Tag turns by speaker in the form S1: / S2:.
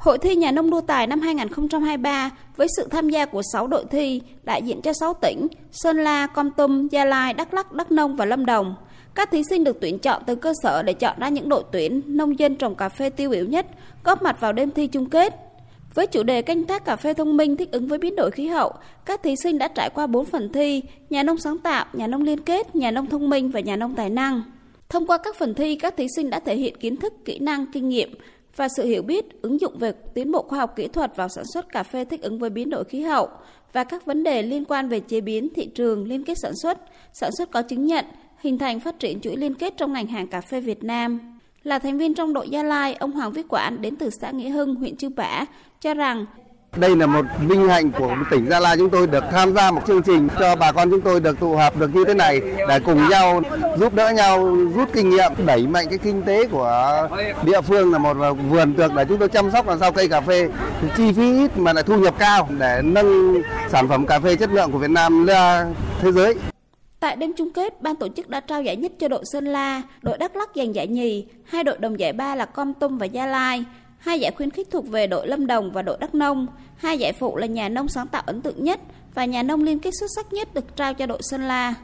S1: Hội thi Nhà nông đua tài năm 2023 với sự tham gia của 6 đội thi đại diện cho 6 tỉnh Sơn La, Con Tum, Gia Lai, Đắk Lắk, Đắk Nông và Lâm Đồng. Các thí sinh được tuyển chọn từ cơ sở để chọn ra những đội tuyển nông dân trồng cà phê tiêu biểu nhất, góp mặt vào đêm thi chung kết. Với chủ đề canh tác cà phê thông minh thích ứng với biến đổi khí hậu, các thí sinh đã trải qua 4 phần thi: nhà nông sáng tạo, nhà nông liên kết, nhà nông thông minh và nhà nông tài năng. Thông qua các phần thi, các thí sinh đã thể hiện kiến thức, kỹ năng, kinh nghiệm và sự hiểu biết ứng dụng về tiến bộ khoa học kỹ thuật vào sản xuất cà phê thích ứng với biến đổi khí hậu và các vấn đề liên quan về chế biến, thị trường, liên kết sản xuất, sản xuất có chứng nhận, hình thành phát triển chuỗi liên kết trong ngành hàng cà phê Việt Nam. Là thành viên trong đội Gia Lai, ông Hoàng Viết Quản đến từ xã Nghĩa Hưng, huyện Chư Pả cho rằng
S2: đây là một vinh hạnh của tỉnh Gia Lai chúng tôi được tham gia một chương trình cho bà con chúng tôi được tụ họp được như thế này để cùng nhau giúp đỡ nhau rút kinh nghiệm đẩy mạnh cái kinh tế của địa phương là một vườn tược để chúng tôi chăm sóc làm sao cây cà phê chi phí ít mà lại thu nhập cao để nâng sản phẩm cà phê chất lượng của Việt Nam ra thế giới.
S1: Tại đêm chung kết, ban tổ chức đã trao giải nhất cho đội Sơn La, đội Đắk Lắk giành giải nhì, hai đội đồng giải ba là Com Tum và Gia Lai. Hai giải khuyến khích thuộc về đội Lâm Đồng và đội Đắk Nông. Hai giải phụ là nhà nông sáng tạo ấn tượng nhất và nhà nông liên kết xuất sắc nhất được trao cho đội Sơn La.